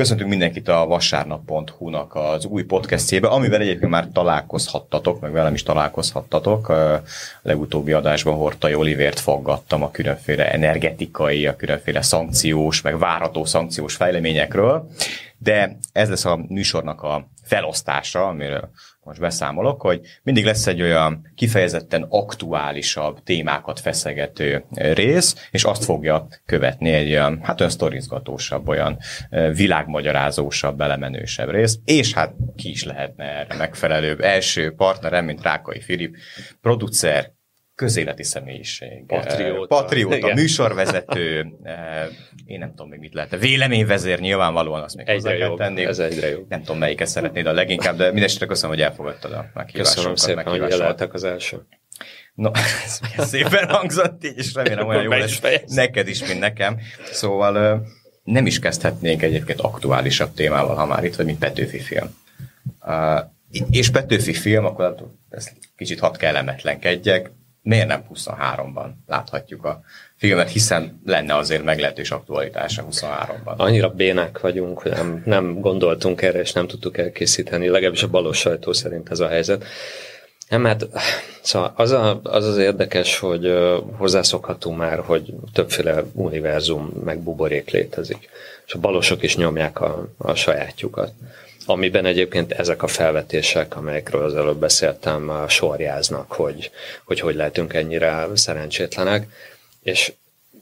Köszöntünk mindenkit a vasárnap.hu-nak az új podcastjébe, amivel egyébként már találkozhattatok, meg velem is találkozhattatok. A legutóbbi adásban Hortai Olivért faggattam a különféle energetikai, a különféle szankciós, meg várható szankciós fejleményekről, de ez lesz a műsornak a felosztása, amiről most beszámolok, hogy mindig lesz egy olyan kifejezetten aktuálisabb témákat feszegető rész, és azt fogja követni egy olyan, hát olyan sztorizgatósabb, olyan világmagyarázósabb, belemenősebb rész, és hát ki is lehetne erre megfelelőbb. Első partnerem, mint Rákai Filip, producer, közéleti személyiség. Patrióta. Patrióta, műsorvezető, én nem tudom még mit lehet. Véleményvezér nyilvánvalóan azt még egyre jobb, tenni. Ez egyre jobb. Nem tudom melyiket szeretnéd a leginkább, de mindesetre köszönöm, hogy elfogadtad a meghívásokat. Köszönöm szépen, hogy eleltek az első. No, ez szépen hangzott így, és remélem olyan jó lesz neked is, mint nekem. Szóval nem is kezdhetnénk egyébként aktuálisabb témával, ha már itt vagy, mint Petőfi film. és Petőfi film, akkor ezt kicsit hat kellemetlenkedjek, miért nem 23-ban láthatjuk a filmet, hiszen lenne azért meglehetős aktualitása 23-ban. Annyira bénák vagyunk, hogy nem, nem gondoltunk erre, és nem tudtuk elkészíteni, legalábbis a balos sajtó szerint ez a helyzet. Nem, hát szóval az, a, az az érdekes, hogy hozzászokhatunk már, hogy többféle univerzum meg buborék létezik, és a balosok is nyomják a, a sajátjukat amiben egyébként ezek a felvetések, amelyekről az előbb beszéltem, sorjáznak, hogy, hogy hogy lehetünk ennyire szerencsétlenek, és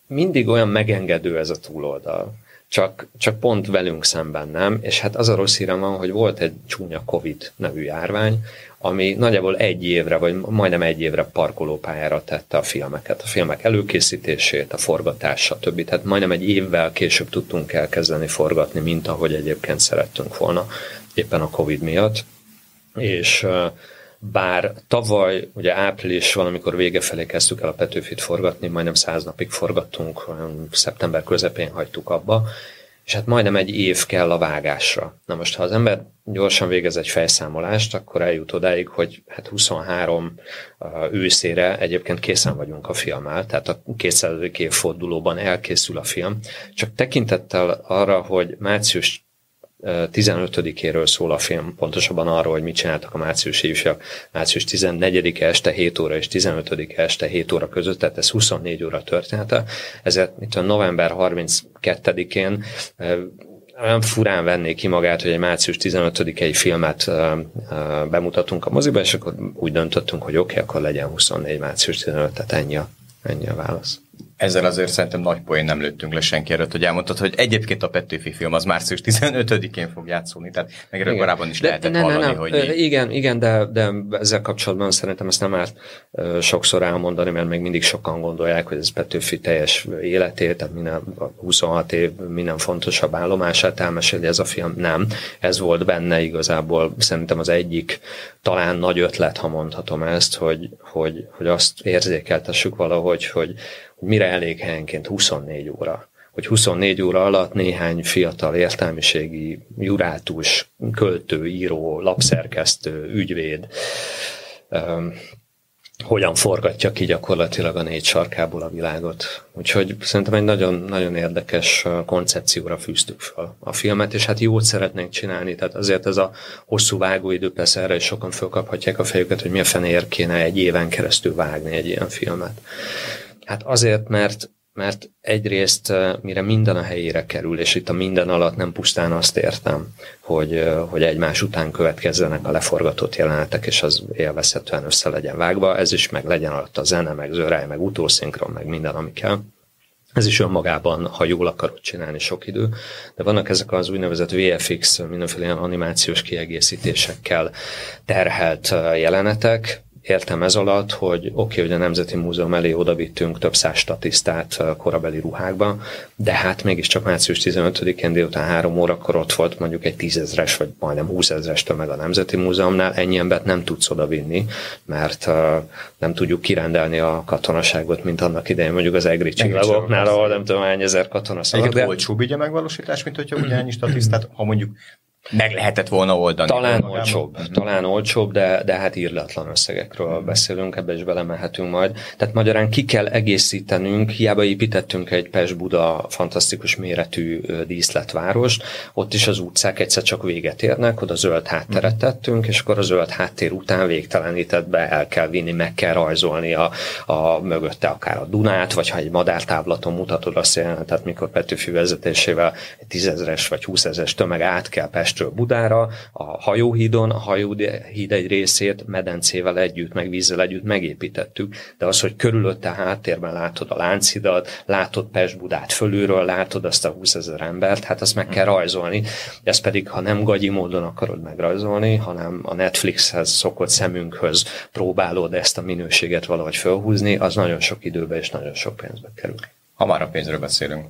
mindig olyan megengedő ez a túloldal. Csak, csak pont velünk szemben nem, és hát az a rossz hírem van, hogy volt egy csúnya Covid nevű járvány, ami nagyjából egy évre, vagy majdnem egy évre parkolópályára tette a filmeket. A filmek előkészítését, a forgatás, stb. Tehát majdnem egy évvel később tudtunk elkezdeni forgatni, mint ahogy egyébként szerettünk volna, éppen a Covid miatt. És bár tavaly, ugye április valamikor vége felé kezdtük el a Petőfit forgatni, majdnem száz napig forgattunk, szeptember közepén hagytuk abba, és hát majdnem egy év kell a vágásra. Na most, ha az ember gyorsan végez egy fejszámolást, akkor eljut odáig, hogy hát 23 őszére egyébként készen vagyunk a filmmel, tehát a 200. évfordulóban elkészül a film, csak tekintettel arra, hogy március 15-éről szól a film, pontosabban arról, hogy mit csináltak a márciusi ifjak március 14-e este 7 óra és 15-e este 7 óra között, tehát ez 24 óra története. Ezért itt a november 32-én olyan furán venné ki magát, hogy egy március 15-i filmet bemutatunk a moziba, és akkor úgy döntöttünk, hogy oké, okay, akkor legyen 24 március 15, tehát ennyi a, ennyi a válasz ezzel azért szerintem nagy poén nem lőttünk le senki előtt, hogy elmondtad, hogy egyébként a Petőfi film az március 15-én fog játszódni, tehát meg erről korábban is de, lehetett ne, hallani, ne, ne. hogy... Igen, igen, de, de ezzel kapcsolatban szerintem ezt nem árt sokszor elmondani, mert még mindig sokan gondolják, hogy ez Petőfi teljes életét, tehát minden 26 év minden fontosabb állomását elmeséli ez a film. Nem, ez volt benne igazából szerintem az egyik talán nagy ötlet, ha mondhatom ezt, hogy, hogy, hogy azt érzékeltessük valahogy, hogy mire elég helyenként 24 óra. Hogy 24 óra alatt néhány fiatal értelmiségi jurátus, költő, író, lapszerkesztő, ügyvéd um, hogyan forgatja ki gyakorlatilag a négy sarkából a világot. Úgyhogy szerintem egy nagyon, nagyon érdekes koncepcióra fűztük fel a filmet, és hát jót szeretnénk csinálni, tehát azért ez a hosszú vágóidő, persze erre is sokan fölkaphatják a fejüket, hogy mi a fenér kéne egy éven keresztül vágni egy ilyen filmet. Hát azért, mert mert egyrészt mire minden a helyére kerül, és itt a minden alatt nem pusztán azt értem, hogy, hogy egymás után következzenek a leforgatott jelenetek, és az élvezhetően össze legyen vágva, ez is meg legyen alatt a zene, meg zörej, meg utószinkron, meg minden, ami kell. Ez is önmagában, ha jól akarod csinálni, sok idő, de vannak ezek az úgynevezett VFX, mindenféle ilyen animációs kiegészítésekkel terhelt jelenetek, értem ez alatt, hogy oké, okay, hogy a Nemzeti Múzeum elé odavittünk több száz statisztát korabeli ruhákba, de hát mégiscsak március 15-én délután három órakor ott volt mondjuk egy tízezres vagy majdnem húszezres tömeg a Nemzeti Múzeumnál, ennyi embert nem tudsz odavinni, mert uh, nem tudjuk kirendelni a katonaságot, mint annak idején mondjuk az egri csillagoknál, ahol nem tudom hány ezer katona szalad. Egyébként olcsóbb így a megvalósítás, mint hogyha ugye ennyi statisztát, ha mondjuk Meg lehetett volna oldani. Talán olcsóbb, uh-huh. talán olcsóbb, de, de hát írlatlan összegekről uh-huh. beszélünk, ebbe is belemehetünk majd. Tehát magyarán ki kell egészítenünk, hiába építettünk egy Pest-Buda fantasztikus méretű díszletvárost, ott is az utcák egyszer csak véget érnek, oda zöld hátteret uh-huh. tettünk, és akkor a zöld háttér után végtelenítettbe el kell vinni, meg kell rajzolni a, a mögötte akár a Dunát, vagy ha egy madártáblaton mutatod azt jelentet, mikor Petőfi vezetésével egy tízezeres vagy húszezeres tömeg át kell Pestről Budára, a hajóhídon, a hajóhíd egy részét medencével együtt, meg vízzel együtt megépítettük, de az, hogy körülötte háttérben látod a Lánchidat, látod Pest-Budát fölülről, látod azt a 20 ezer embert, hát azt meg kell rajzolni. Ez pedig, ha nem gagyi módon akarod megrajzolni, hanem a Netflixhez szokott szemünkhöz próbálod ezt a minőséget valahogy felhúzni, az nagyon sok időbe és nagyon sok pénzbe kerül. Ha már a pénzről beszélünk,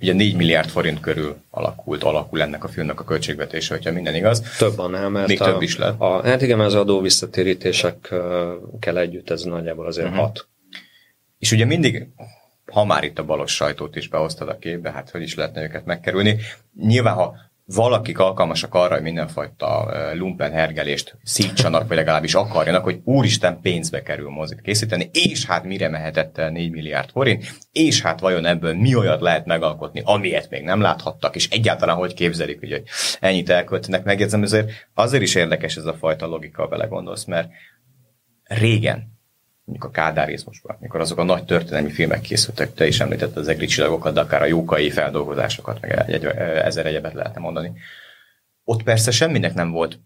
ugye 4 milliárd forint körül alakult, alakul ennek a filmnek a költségvetése, hogyha minden igaz. Több annál, mert Még a, több is lett. A, hát igen, az adó visszatérítésekkel együtt ez nagyjából azért uh-huh. hat. És ugye mindig, ha már itt a balos sajtót is behoztad a képbe, hát hogy is lehetne őket megkerülni. Nyilván, ha valakik alkalmasak arra, hogy mindenfajta lumpen hergelést szítsanak, vagy legalábbis akarjanak, hogy úristen pénzbe kerül mozit készíteni, és hát mire mehetett el 4 milliárd forint, és hát vajon ebből mi olyat lehet megalkotni, amilyet még nem láthattak, és egyáltalán hogy képzelik, hogy ennyit elköltenek. Megjegyzem, ezért azért is érdekes ez a fajta logika, belegondolsz, mert régen, mondjuk a kádárizmusban, mikor azok a nagy történelmi filmek készültek, te is említetted az egri csillagokat, de akár a jókai feldolgozásokat, meg egy, ezer egyebet lehetne mondani. Ott persze semminek nem volt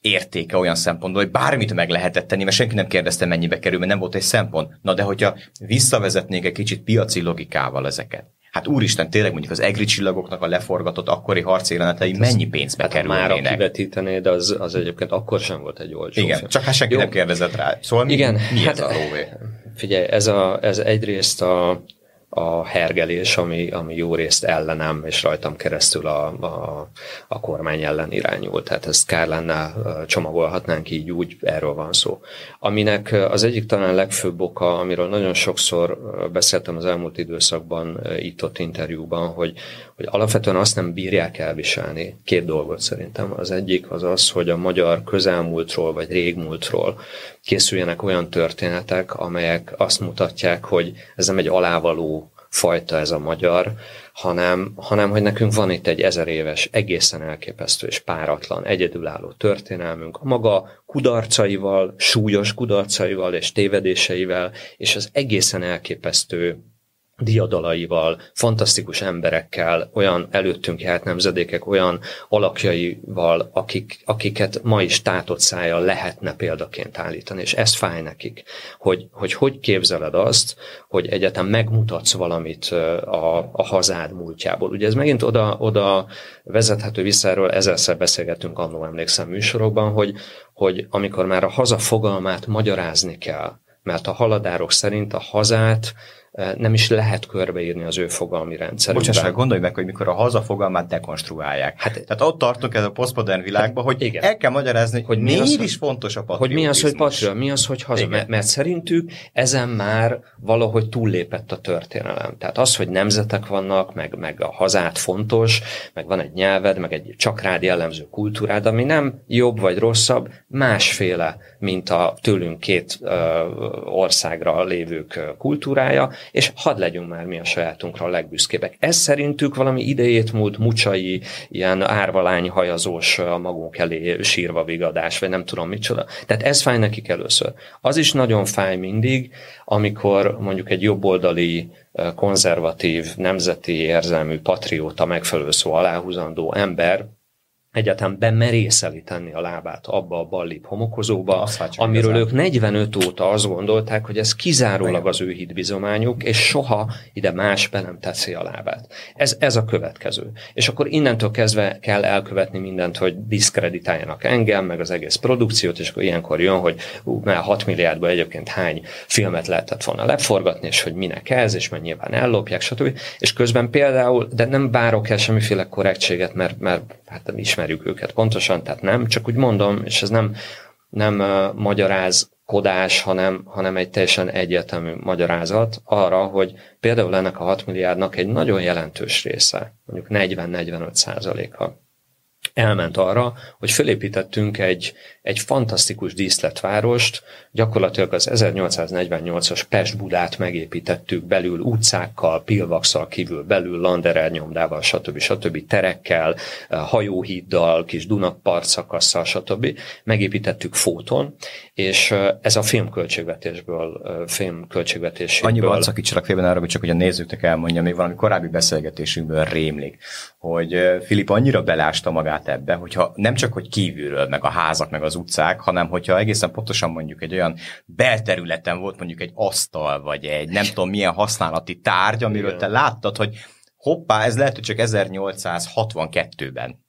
értéke olyan szempontból, hogy bármit meg lehetett tenni, mert senki nem kérdezte, mennyibe kerül, mert nem volt egy szempont. Na de hogyha visszavezetnék egy kicsit piaci logikával ezeket, Hát úristen, tényleg mondjuk az egri csillagoknak a leforgatott akkori harcélenetei hát mennyi pénzbe hát kerülnének? Már kivetítené, de az, az egyébként akkor sem volt egy olcsó Igen, film. csak hát senki Jó. nem kérdezett rá. Szóval mi, Igen, mi hát, ez a róvé? Figyelj, ez, a, ez egyrészt a, a hergelés, ami, ami jó részt ellenem, és rajtam keresztül a, a, a kormány ellen irányult. Tehát ezt kár lenne, csomagolhatnánk így úgy, erről van szó. Aminek az egyik talán legfőbb oka, amiről nagyon sokszor beszéltem az elmúlt időszakban, itt-ott interjúban, hogy, hogy alapvetően azt nem bírják elviselni. Két dolgot szerintem. Az egyik az az, hogy a magyar közelmúltról vagy régmúltról készüljenek olyan történetek, amelyek azt mutatják, hogy ez nem egy alávaló fajta ez a magyar, hanem, hanem hogy nekünk van itt egy ezer éves, egészen elképesztő és páratlan, egyedülálló történelmünk, a maga kudarcaival, súlyos kudarcaival és tévedéseivel, és az egészen elképesztő diadalaival, fantasztikus emberekkel, olyan előttünk járt nemzedékek, olyan alakjaival, akik, akiket ma is tátott szája lehetne példaként állítani, és ez fáj nekik, hogy hogy, hogy képzeled azt, hogy egyetem megmutatsz valamit a, a hazád múltjából. Ugye ez megint oda, oda vezethető vissza, erről ezerszer beszélgettünk annó emlékszem műsorokban, hogy, hogy amikor már a haza fogalmát magyarázni kell, mert a haladárok szerint a hazát nem is lehet körbeírni az ő fogalmi rendszerükben. Bocsáss gondolj meg, hogy mikor a haza fogalmát dekonstruálják. Hát, Tehát ott tartunk ez a posztmodern világban, hogy igen. el kell magyarázni, hogy miért az, is fontos a patriotizmus. Hogy mi az, hogy patriot, mi az, hogy haza. Mert, mert szerintük ezen már valahogy túllépett a történelem. Tehát az, hogy nemzetek vannak, meg, meg a hazát fontos, meg van egy nyelved, meg egy csak rád jellemző kultúrád, ami nem jobb vagy rosszabb, másféle, mint a tőlünk két ö, országra lévők kultúrája, és hadd legyünk már mi a sajátunkra a legbüszkébbek. Ez szerintük valami idejét múlt mucsai, ilyen árvalány hajazós magunk elé sírva vigadás, vagy nem tudom micsoda. Tehát ez fáj nekik először. Az is nagyon fáj mindig, amikor mondjuk egy jobboldali konzervatív, nemzeti érzelmű, patrióta, megfelelő szó aláhúzandó ember egyáltalán bemerészeli tenni a lábát abba a ballip homokozóba, amiről ők 45 óta azt gondolták, hogy ez kizárólag az ő hitbizományuk, és soha ide más be nem teszi a lábát. Ez, ez a következő. És akkor innentől kezdve kell elkövetni mindent, hogy diszkreditáljanak engem, meg az egész produkciót, és akkor ilyenkor jön, hogy ú, már 6 milliárdból egyébként hány filmet lehetett volna leforgatni, és hogy minek ez, és mert nyilván ellopják, stb. És közben például, de nem várok el semmiféle korrektséget, mert, mert hát nem ismerjük őket pontosan, tehát nem, csak úgy mondom, és ez nem, nem uh, magyarázkodás, hanem, hanem egy teljesen egyértelmű magyarázat arra, hogy például ennek a 6 milliárdnak egy nagyon jelentős része, mondjuk 40-45 százaléka, elment arra, hogy felépítettünk egy, egy fantasztikus díszletvárost, gyakorlatilag az 1848-as Pest-Budát megépítettük belül utcákkal, pilvaxal kívül belül, Landerer nyomdával, stb. stb. terekkel, hajóhíddal, kis Dunapart szakasszal, stb. Megépítettük fóton, és ez a filmköltségvetésből, filmköltségvetéséből... Annyiban szakítsanak félben arra, hogy csak hogy a nézőknek elmondja, még valami korábbi beszélgetésünkből rémlik, hogy Filip annyira belásta magát ebbe, hogyha nem csak, hogy kívülről, meg a házak, meg az utcák, hanem hogyha egészen pontosan mondjuk egy olyan belterületen volt mondjuk egy asztal, vagy egy nem tudom milyen használati tárgy, amiről Igen. te láttad, hogy hoppá, ez lehet, hogy csak 1862-ben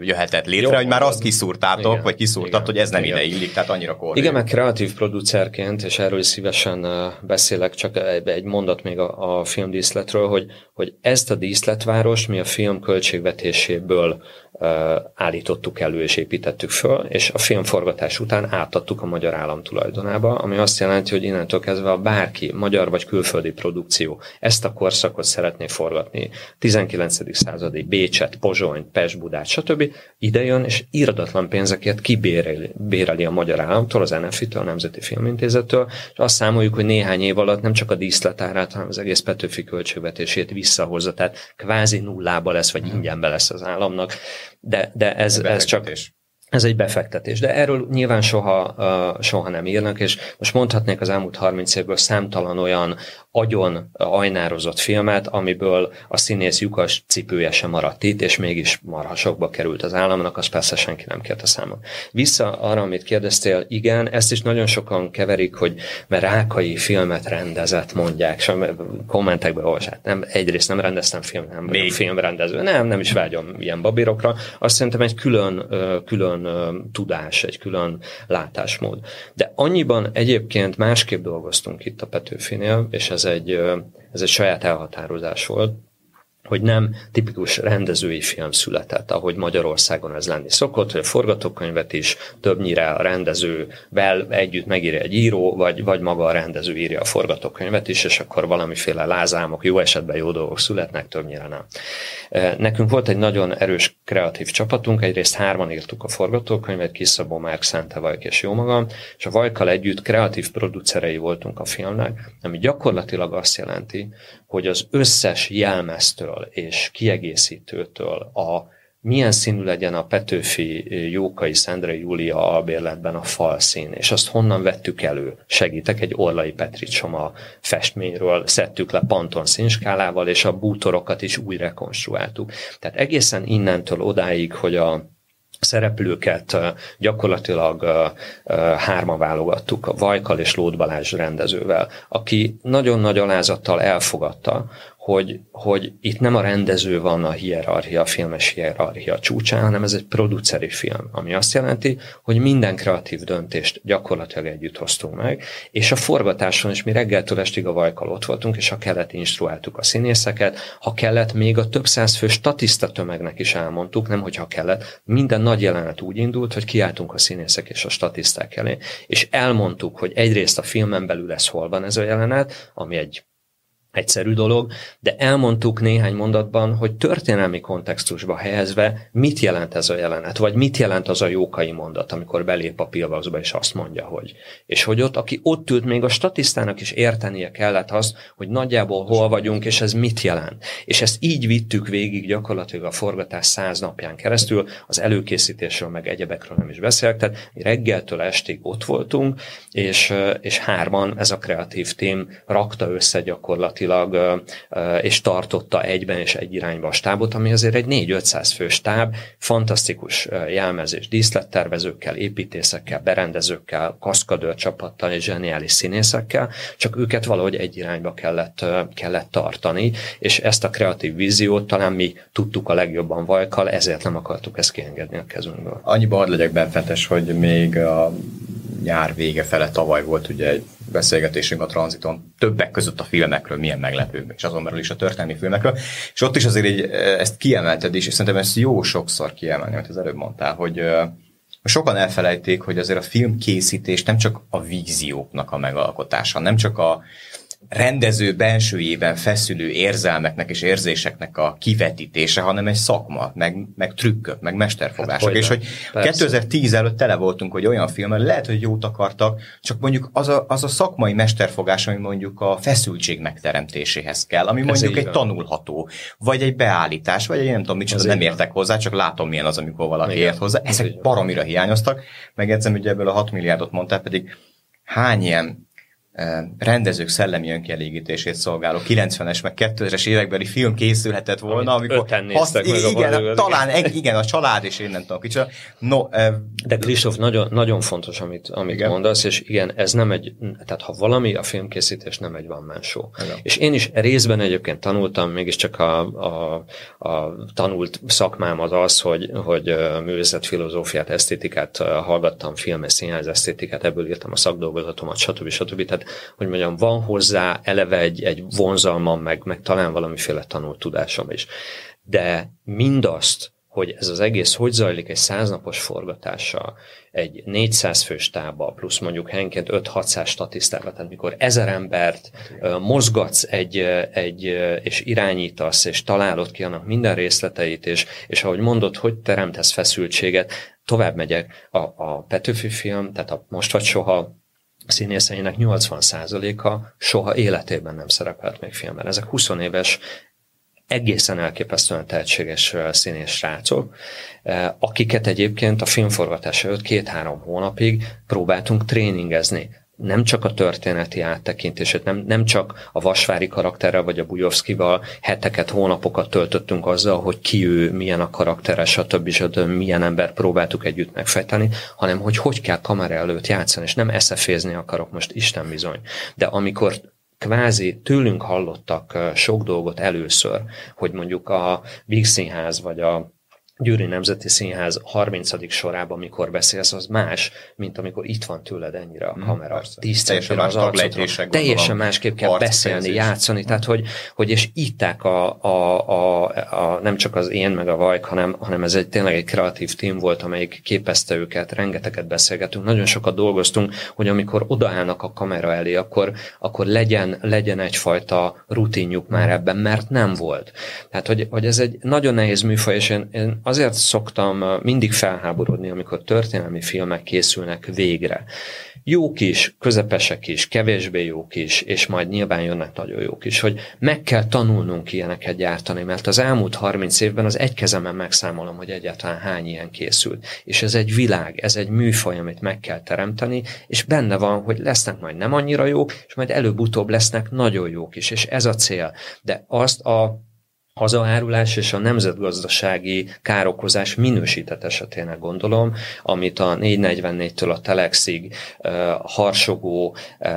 jöhetett létre, Jó, hogy már azt kiszúrtátok, igen, vagy kiszúrtat, hogy ez nem igen. ide illik, tehát annyira korrekt. Igen, meg kreatív producerként, és erről is szívesen beszélek, csak egy mondat még a, a filmdíszletről, hogy, hogy ezt a díszletváros mi a film költségvetéséből állítottuk elő és építettük föl, és a filmforgatás után átadtuk a magyar állam tulajdonába, ami azt jelenti, hogy innentől kezdve a bárki, magyar vagy külföldi produkció ezt a korszakot szeretné forgatni, 19. századi Bécset, Pozsonyt, Pest, Budát, stb. ide jön, és iradatlan pénzeket kibéreli béreli a magyar államtól, az NFI-től, a Nemzeti Filmintézettől, és azt számoljuk, hogy néhány év alatt nem csak a díszletárát, hanem az egész Petőfi költségvetését visszahozza, tehát kvázi nullába lesz, vagy mhm. ingyenbe lesz az államnak de, de ez, ez csak ez egy befektetés, de erről nyilván soha, uh, soha nem írnak, és most mondhatnék az elmúlt 30 évből számtalan olyan agyon ajnározott filmet, amiből a színész lyukas cipője sem maradt itt, és mégis marhasokba került az államnak, az persze senki nem kérte számon. Vissza arra, amit kérdeztél, igen, ezt is nagyon sokan keverik, hogy mert Rákai filmet rendezett, mondják, és kommentekbe olvasát. Nem, egyrészt nem rendeztem film, nem filmrendező, nem, nem is vágyom ilyen babirokra. Azt szerintem egy külön, külön tudás, egy külön látásmód. De annyiban egyébként másképp dolgoztunk itt a Petőfinél, és ez egy, ez egy saját elhatározás volt, hogy nem tipikus rendezői film született, ahogy Magyarországon ez lenni szokott, hogy a forgatókönyvet is többnyire a rendezővel együtt megírja egy író, vagy, vagy maga a rendező írja a forgatókönyvet is, és akkor valamiféle lázámok, jó esetben jó dolgok születnek, többnyire nem. Nekünk volt egy nagyon erős kreatív csapatunk, egyrészt hárman írtuk a forgatókönyvet, Kiszabó, Márk, Szente Vajk és jó magam, és a Vajkal együtt kreatív producerei voltunk a filmnek, ami gyakorlatilag azt jelenti, hogy az összes jelmeztől és kiegészítőtől a milyen színű legyen a Petőfi Jókai Szendre Júlia albérletben a falszín, és azt honnan vettük elő. Segítek, egy Orlai Petricsom a festményről szedtük le Panton színskálával, és a bútorokat is újra rekonstruáltuk. Tehát egészen innentől odáig, hogy a szereplőket gyakorlatilag hárma válogattuk, a Vajkal és Lód Balázs rendezővel, aki nagyon nagy alázattal elfogadta, hogy, hogy itt nem a rendező van a hierarchia, a filmes hierarchia csúcsán, hanem ez egy produceri film, ami azt jelenti, hogy minden kreatív döntést gyakorlatilag együtt hoztunk meg, és a forgatáson is mi reggeltől estig a vajkal ott voltunk, és ha kellett, instruáltuk a színészeket, ha kellett, még a több száz fő statiszta tömegnek is elmondtuk, nem hogyha kellett, minden nagy jelenet úgy indult, hogy kiálltunk a színészek és a statiszták elé, és elmondtuk, hogy egyrészt a filmen belül lesz hol van ez a jelenet, ami egy egyszerű dolog, de elmondtuk néhány mondatban, hogy történelmi kontextusba helyezve mit jelent ez a jelenet, vagy mit jelent az a jókai mondat, amikor belép a pilvaxba és azt mondja, hogy. És hogy ott, aki ott ült, még a statisztának is értenie kellett az, hogy nagyjából hol vagyunk, és ez mit jelent. És ezt így vittük végig gyakorlatilag a forgatás száz napján keresztül, az előkészítésről meg egyebekről nem is beszélek, tehát reggeltől estig ott voltunk, és, és hárman ez a kreatív tím rakta össze gyakorlatilag gyakorlatilag és tartotta egyben és egy irányba a stábot, ami azért egy 4-500 fő stáb, fantasztikus jelmezés díszlettervezőkkel, építészekkel, berendezőkkel, kaszkadőr csapattal és zseniális színészekkel, csak őket valahogy egy irányba kellett, kellett tartani, és ezt a kreatív víziót talán mi tudtuk a legjobban Vajkal, ezért nem akartuk ezt kiengedni a kezünkből. Annyiban hadd legyek benfentes, hogy még a nyár vége fele tavaly volt ugye egy beszélgetésünk a tranziton többek között a filmekről, milyen meglepő, és azon belül is a történelmi filmekről, és ott is azért egy, ezt kiemelted is, és szerintem ezt jó sokszor kiemelni, amit az előbb mondtál, hogy sokan elfelejték, hogy azért a filmkészítés nem csak a vízióknak a megalkotása, nem csak a rendező bensőjében feszülő érzelmeknek és érzéseknek a kivetítése, hanem egy szakma, meg, meg trükkök, meg mesterfogások. Hát, és hogy Persze. 2010 előtt tele voltunk, hogy olyan filmmel lehet, hogy jót akartak, csak mondjuk az a, az a szakmai mesterfogás, ami mondjuk a feszültség megteremtéséhez kell, ami Ez mondjuk egy van. tanulható, vagy egy beállítás, vagy egy nem tudom micsoda, nem értek hozzá, csak látom milyen az, amikor valaki ért hozzá. Ezek baromira hiányoztak. Megjegyzem, hogy ebből a 6 milliárdot mondtál, pedig hány ilyen rendezők szellemi önkielégítését szolgáló 90-es meg 2000-es évekbeli film készülhetett volna, Amit amikor azt, meg igen, a talán egy, igen, a család és én nem tudom kicsit. No, De Kristóf, nagyon, nagyon fontos, amit, amit igen. mondasz, és igen, ez nem egy, tehát ha valami, a filmkészítés nem egy van show. Igen. És én is részben egyébként tanultam, mégiscsak a, a, a tanult szakmám az az, hogy, hogy művészet filozófiát, esztétikát hallgattam, filmes színház esztétikát, ebből írtam a szakdolgozatomat, stb. stb. Tehát hogy mondjam, van hozzá eleve egy, egy vonzalmam, meg, meg talán valamiféle tanult tudásom is. De mindazt, hogy ez az egész hogy zajlik egy száznapos forgatással, egy 400 fős tába, plusz mondjuk helyenként 5-600 statisztába, tehát mikor ezer embert mozgatsz egy, egy, és irányítasz, és találod ki annak minden részleteit, és, és ahogy mondod, hogy teremtesz feszültséget, tovább megyek, a, a Petőfi film, tehát a Most vagy soha színészeinek 80%-a soha életében nem szerepelt még filmben. Ezek 20 éves egészen elképesztően tehetséges színész srácok, akiket egyébként a filmforgatás előtt két-három hónapig próbáltunk tréningezni nem csak a történeti áttekintését, nem, nem csak a Vasvári karakterrel vagy a Bujovszkival heteket, hónapokat töltöttünk azzal, hogy ki ő, milyen a karaktere, stb. stb. milyen ember próbáltuk együtt megfejteni, hanem hogy hogy kell kamera előtt játszani, és nem eszefézni akarok most, Isten bizony. De amikor kvázi tőlünk hallottak sok dolgot először, hogy mondjuk a Víg Színház vagy a Győri Nemzeti Színház 30. sorában, mikor beszélsz, az más, mint amikor itt van tőled ennyire a mhm, kamera. Mm, Tíz teljesen az arcodra. Teljesen másképp kell beszélni, játszani. Tehát, hogy, hogy és itták a, a, a, a, nem csak az én meg a Vajk, hanem, hanem ez egy tényleg egy kreatív team volt, amelyik képezte őket, rengeteget beszélgetünk, nagyon sokat dolgoztunk, hogy amikor odaállnak a kamera elé, akkor, akkor legyen, legyen egyfajta rutinjuk már ebben, mert nem volt. Tehát, hogy, hogy ez egy nagyon nehéz műfaj, és én, én azért szoktam mindig felháborodni, amikor történelmi filmek készülnek végre. Jók is, közepesek is, kevésbé jók is, és majd nyilván jönnek nagyon jók is, hogy meg kell tanulnunk ilyeneket gyártani, mert az elmúlt 30 évben az egy kezemen megszámolom, hogy egyáltalán hány ilyen készült. És ez egy világ, ez egy műfaj, amit meg kell teremteni, és benne van, hogy lesznek majd nem annyira jók, és majd előbb-utóbb lesznek nagyon jók is, és ez a cél. De azt a hazaárulás és a nemzetgazdasági károkozás minősített esetének gondolom, amit a 444-től a Telexig uh, harsogó, uh,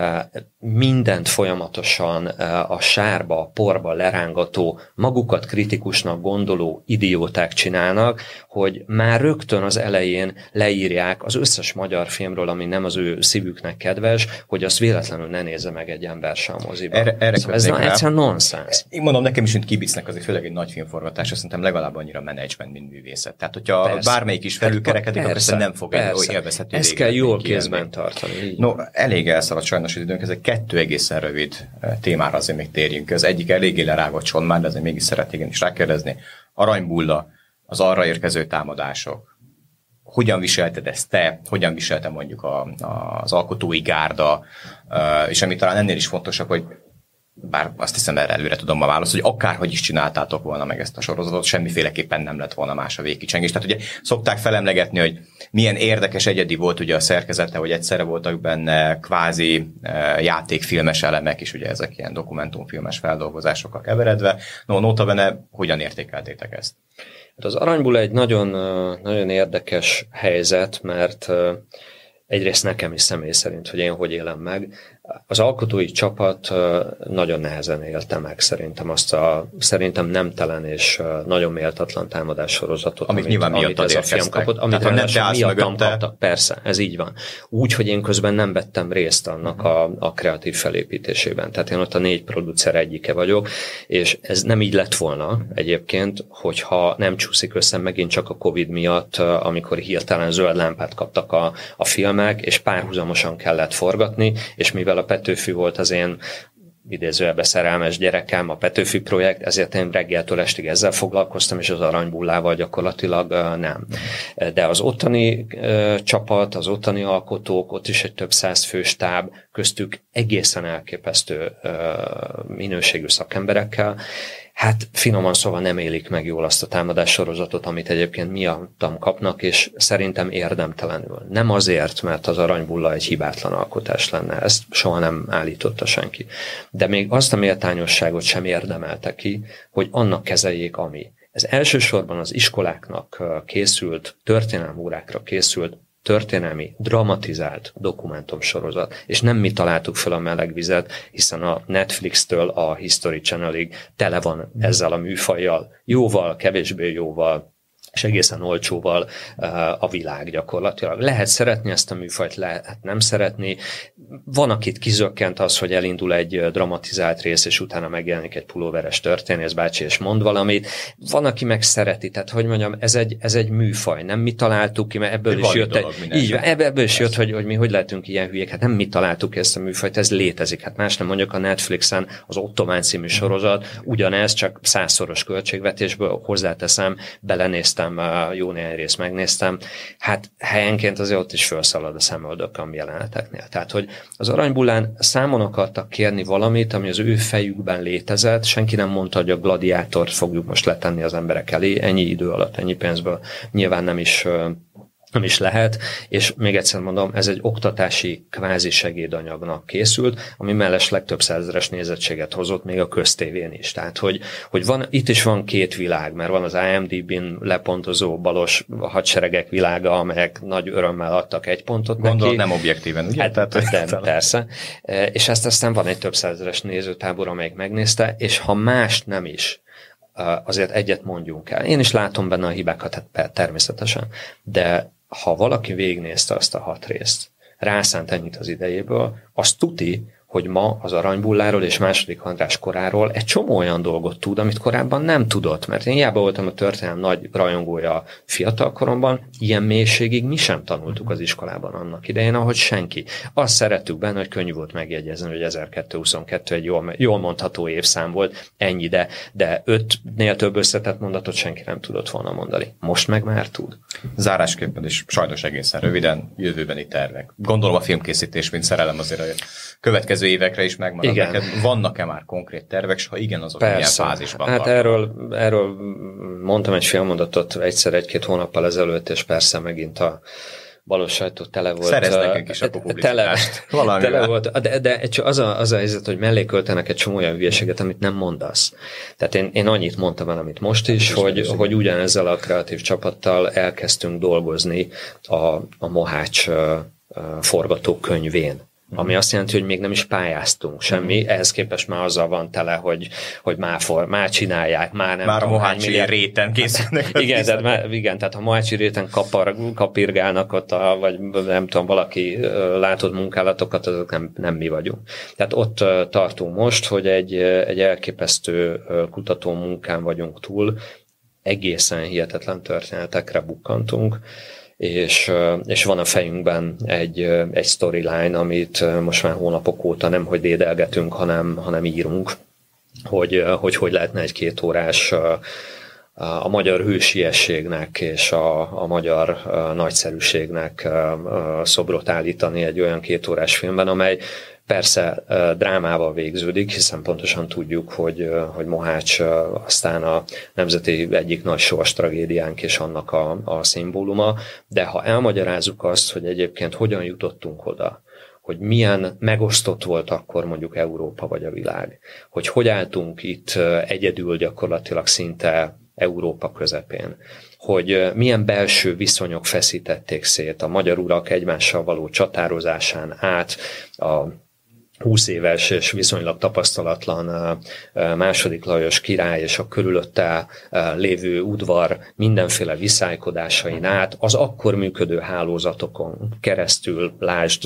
mindent folyamatosan uh, a sárba, a porba lerángató, magukat kritikusnak gondoló idióták csinálnak, hogy már rögtön az elején leírják az összes magyar filmről, ami nem az ő szívüknek kedves, hogy azt véletlenül ne nézze meg egy ember sem a moziban. Erre, erre szóval ez na, egyszerűen nonsens. Én mondom, nekem is, mint kibicnek azért főleg egy nagy filmforgatás, szerintem legalább annyira menedzsment, mint művészet. Tehát, hogyha persze. bármelyik is felülkerekedik, akkor persze nem fog persze. élvezhető Ezt kell jól kézben tartani. Így. No, elég elszaladt sajnos az időnk, ezek kettő egészen rövid eh, témára azért még térjünk. Az egyik eléggé lerágott már, de azért mégis szeretnék is rákérdezni. Aranybulla, az arra érkező támadások, hogyan viselted ezt te, hogyan viselte mondjuk a, a, az alkotói gárda, eh, és ami talán ennél is fontosabb, hogy bár azt hiszem erre előre tudom ma választ, hogy akárhogy is csináltátok volna meg ezt a sorozatot, semmiféleképpen nem lett volna más a végkicsengés. Tehát ugye szokták felemlegetni, hogy milyen érdekes egyedi volt ugye a szerkezete, hogy egyszerre voltak benne kvázi e, játékfilmes elemek is, ugye ezek ilyen dokumentumfilmes feldolgozásokkal keveredve. No, notabene, hogyan értékeltétek ezt? Hát az aranyból egy nagyon, nagyon érdekes helyzet, mert egyrészt nekem is személy szerint, hogy én hogy élem meg, az alkotói csapat nagyon nehezen élte meg szerintem azt a szerintem nemtelen és nagyon méltatlan támadás sorozatot, amit, amit nyilván amit ez a film kapott, amit Tehát, nem miattam kaptak. Persze, ez így van. Úgy, hogy én közben nem vettem részt annak a, a kreatív felépítésében. Tehát én ott a négy producer egyike vagyok, és ez nem így lett volna egyébként, hogyha nem csúszik össze megint csak a Covid miatt, amikor hirtelen zöld lámpát kaptak a, a filmek, és párhuzamosan kellett forgatni, és mivel a Petőfi volt az én idézőjelbe szerelmes gyerekem, a Petőfi projekt, ezért én reggeltől estig ezzel foglalkoztam, és az aranybullával gyakorlatilag nem. De az ottani csapat, az ottani alkotók, ott is egy több száz fős táb, köztük egészen elképesztő minőségű szakemberekkel, hát finoman szóval nem élik meg jól azt a támadás sorozatot, amit egyébként miattam kapnak, és szerintem érdemtelenül. Nem azért, mert az aranybulla egy hibátlan alkotás lenne, ezt soha nem állította senki. De még azt a méltányosságot sem érdemelte ki, hogy annak kezeljék, ami. Ez elsősorban az iskoláknak készült, történelmórákra készült történelmi, dramatizált dokumentumsorozat, és nem mi találtuk fel a meleg vizet, hiszen a Netflix-től a History Channelig tele van ezzel a műfajjal, jóval, kevésbé jóval, és egészen olcsóval eh, a világ gyakorlatilag. Lehet szeretni ezt a műfajt, lehet nem szeretni. Van, akit kizökkent az, hogy elindul egy eh, dramatizált rész, és utána megjelenik egy pulóveres történész bácsi, és mond valamit. Van, aki meg szereti, tehát hogy mondjam, ez egy, ez egy műfaj, nem mi találtuk ki, mert ebből egy is jött egy, így, ebből, is jött, hogy, hogy mi hogy lehetünk ilyen hülyék, hát nem mi találtuk ezt a műfajt, ez létezik. Hát más nem mondjuk a Netflixen az Ottomán című sorozat, ugyanez, csak százszoros költségvetésből hozzáteszem, belenéztem megnéztem, jó néhány részt megnéztem, hát helyenként azért ott is felszalad a szemöldököm jeleneteknél. Tehát, hogy az aranybullán számon akartak kérni valamit, ami az ő fejükben létezett, senki nem mondta, hogy a gladiátort fogjuk most letenni az emberek elé, ennyi idő alatt, ennyi pénzből nyilván nem is nem is lehet, és még egyszer mondom, ez egy oktatási kvázi segédanyagnak készült, ami mellesleg több százeres nézettséget hozott még a köztévén is. Tehát, hogy, hogy van, itt is van két világ, mert van az IMDb-n lepontozó balos hadseregek világa, amelyek nagy örömmel adtak egy pontot Gondolom neki. nem objektíven, ugye? Hát, Tehát, nem, persze. És ezt aztán van egy több százeres nézőtábor, amelyik megnézte, és ha mást nem is, azért egyet mondjunk el. Én is látom benne a hibákat, hát természetesen, de ha valaki végignézte azt a hat részt, rászánt ennyit az idejéből, az tuti, hogy ma az aranybulláról és második András koráról egy csomó olyan dolgot tud, amit korábban nem tudott, mert én hiába voltam a történelem nagy rajongója fiatal koromban, ilyen mélységig mi sem tanultuk az iskolában annak idején, ahogy senki. Azt szerettük benne, hogy könnyű volt megjegyezni, hogy 1222 egy jól, jól mondható évszám volt, ennyi, de, de ötnél több összetett mondatot senki nem tudott volna mondani. Most meg már tud. Zárásképpen is sajnos egészen röviden, jövőbeni tervek. Gondolom a filmkészítés, mint szerelem azért a következő évekre is megmarad igen. neked. Vannak-e már konkrét tervek, és ha igen, azok Persze. milyen fázisban Hát erről, erről mondtam egy félmondatot egyszer egy-két hónappal ezelőtt, és persze megint a balos sajtó tele volt. Szerez nekünk is a tele, tele volt, de, de az, a, az a helyzet, hogy mellé költenek egy csomó olyan hülyeséget, amit nem mondasz. Tehát én, én annyit mondtam el, amit most is, hát, hogy, hogy ugyanezzel a kreatív csapattal elkezdtünk dolgozni a, a Mohács forgatókönyvén ami azt jelenti, hogy még nem is pályáztunk semmi, ehhez képest már azzal van tele, hogy, hogy már, for, már csinálják, már nem Már tudom, a Mohácsi milliárd... réten készülnek. igen, tehát, már, igen, tehát ha Mohácsi réten kapar, kapirgálnak ott, a, vagy nem tudom, valaki látott munkálatokat, azok nem, nem mi vagyunk. Tehát ott tartunk most, hogy egy, egy elképesztő kutató munkán vagyunk túl, egészen hihetetlen történetekre bukkantunk, és, és van a fejünkben egy, egy storyline, amit most már hónapok óta nem hogy dédelgetünk, hanem, hanem írunk, hogy, hogy hogy lehetne egy két órás a magyar hősiességnek és a, a magyar nagyszerűségnek szobrot állítani egy olyan két órás filmben, amely Persze drámával végződik, hiszen pontosan tudjuk, hogy, hogy Mohács aztán a nemzeti egyik nagy sors tragédiánk és annak a, a szimbóluma, de ha elmagyarázzuk azt, hogy egyébként hogyan jutottunk oda, hogy milyen megosztott volt akkor mondjuk Európa vagy a világ, hogy hogy álltunk itt egyedül gyakorlatilag szinte Európa közepén, hogy milyen belső viszonyok feszítették szét a magyar urak egymással való csatározásán át, a 20 éves és viszonylag tapasztalatlan második Lajos király és a körülötte lévő udvar mindenféle viszálykodásain át, az akkor működő hálózatokon keresztül, lásd,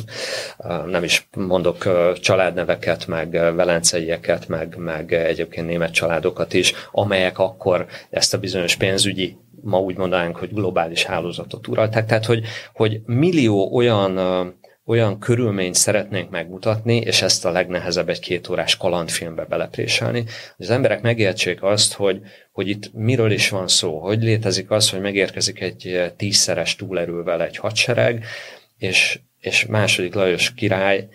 nem is mondok családneveket, meg velenceieket, meg, meg egyébként német családokat is, amelyek akkor ezt a bizonyos pénzügyi ma úgy mondanánk, hogy globális hálózatot uralták. Tehát, hogy, hogy millió olyan olyan körülményt szeretnénk megmutatni, és ezt a legnehezebb egy két órás kalandfilmbe belepréselni, hogy az emberek megértsék azt, hogy, hogy itt miről is van szó, hogy létezik az, hogy megérkezik egy tízszeres túlerővel egy hadsereg, és, és második Lajos király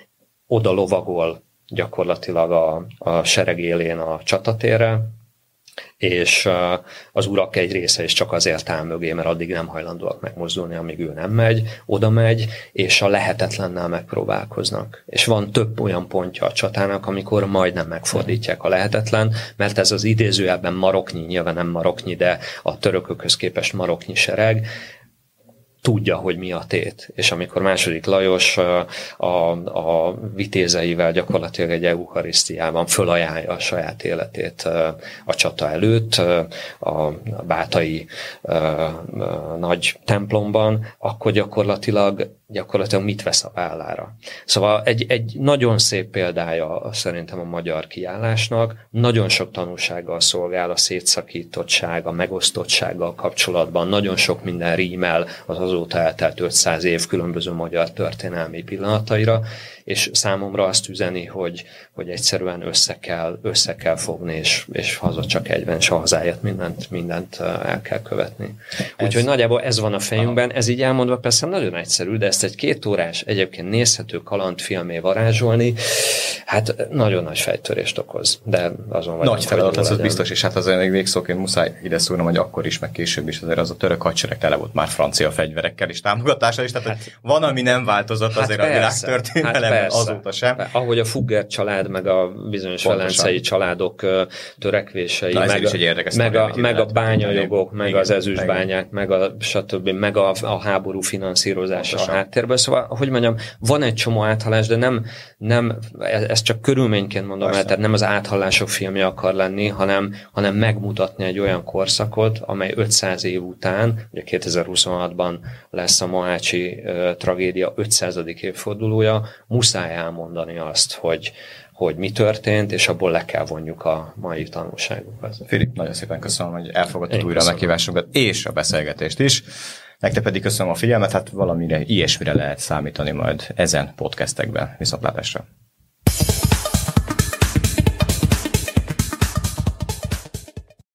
oda lovagol gyakorlatilag a, a sereg élén a csatatérre, és az urak egy része is csak azért áll mögé, mert addig nem hajlandóak megmozdulni, amíg ő nem megy, oda megy, és a lehetetlennel megpróbálkoznak. És van több olyan pontja a csatának, amikor majdnem megfordítják a lehetetlen, mert ez az idézőjelben maroknyi, nyilván nem maroknyi, de a törökökhöz képest maroknyi sereg, tudja, hogy mi a tét. És amikor második Lajos a, a, vitézeivel gyakorlatilag egy eucharisztiában fölajánlja a saját életét a csata előtt, a bátai nagy templomban, akkor gyakorlatilag gyakorlatilag mit vesz a vállára. Szóval egy, egy nagyon szép példája szerintem a magyar kiállásnak, nagyon sok tanulsággal szolgál a szétszakítottság, a megosztottsággal kapcsolatban, nagyon sok minden rímel az azóta eltelt 500 év különböző magyar történelmi pillanataira, és számomra azt üzeni, hogy, hogy egyszerűen össze kell, össze kell fogni, és, és haza csak egyben, és a hazáját mindent, mindent el kell követni. Úgyhogy nagyjából ez van a fejünkben, ez így elmondva persze nagyon egyszerű, de ezt egy két órás, egyébként nézhető kalandfilmé varázsolni, hát nagyon nagy fejtörést okoz, de azon vagy. Nagy feladat lesz, az biztos, és hát azért még végszóként muszáj ide szólnom, hogy akkor is, meg később is azért az a török hadsereg tele volt már francia fegyverekkel és támogatással is, tehát hát, van, ami nem változott hát azért persze, a világ történelemben hát azóta sem. Ahogy a Fugger család, meg a bizonyos velencei családok törekvései, Na, meg, a, meg, a, meg a bányajogok, meg igen, az ezüstbányák, meg a stb., meg a, a háború finanszírozása Pontosan. a háttérben. Szóval, hogy mondjam, van egy csomó áthallás, de nem, nem ezt csak körülményként mondom el, tehát nem az áthallások filmje akar lenni, hanem, hanem megmutatni egy olyan korszakot, amely 500 év után, ugye 2026-ban lesz a Mohácsi uh, tragédia 500. évfordulója, muszáj elmondani azt, hogy, hogy mi történt, és abból le kell vonjuk a mai tanulságokat. Filip, nagyon szépen köszönöm, hogy elfogadtad újra köszönöm. a meghívásunkat és a beszélgetést is. Nektek pedig köszönöm a figyelmet, hát valamire ilyesmire lehet számítani majd ezen podcastekben. Viszontlátásra!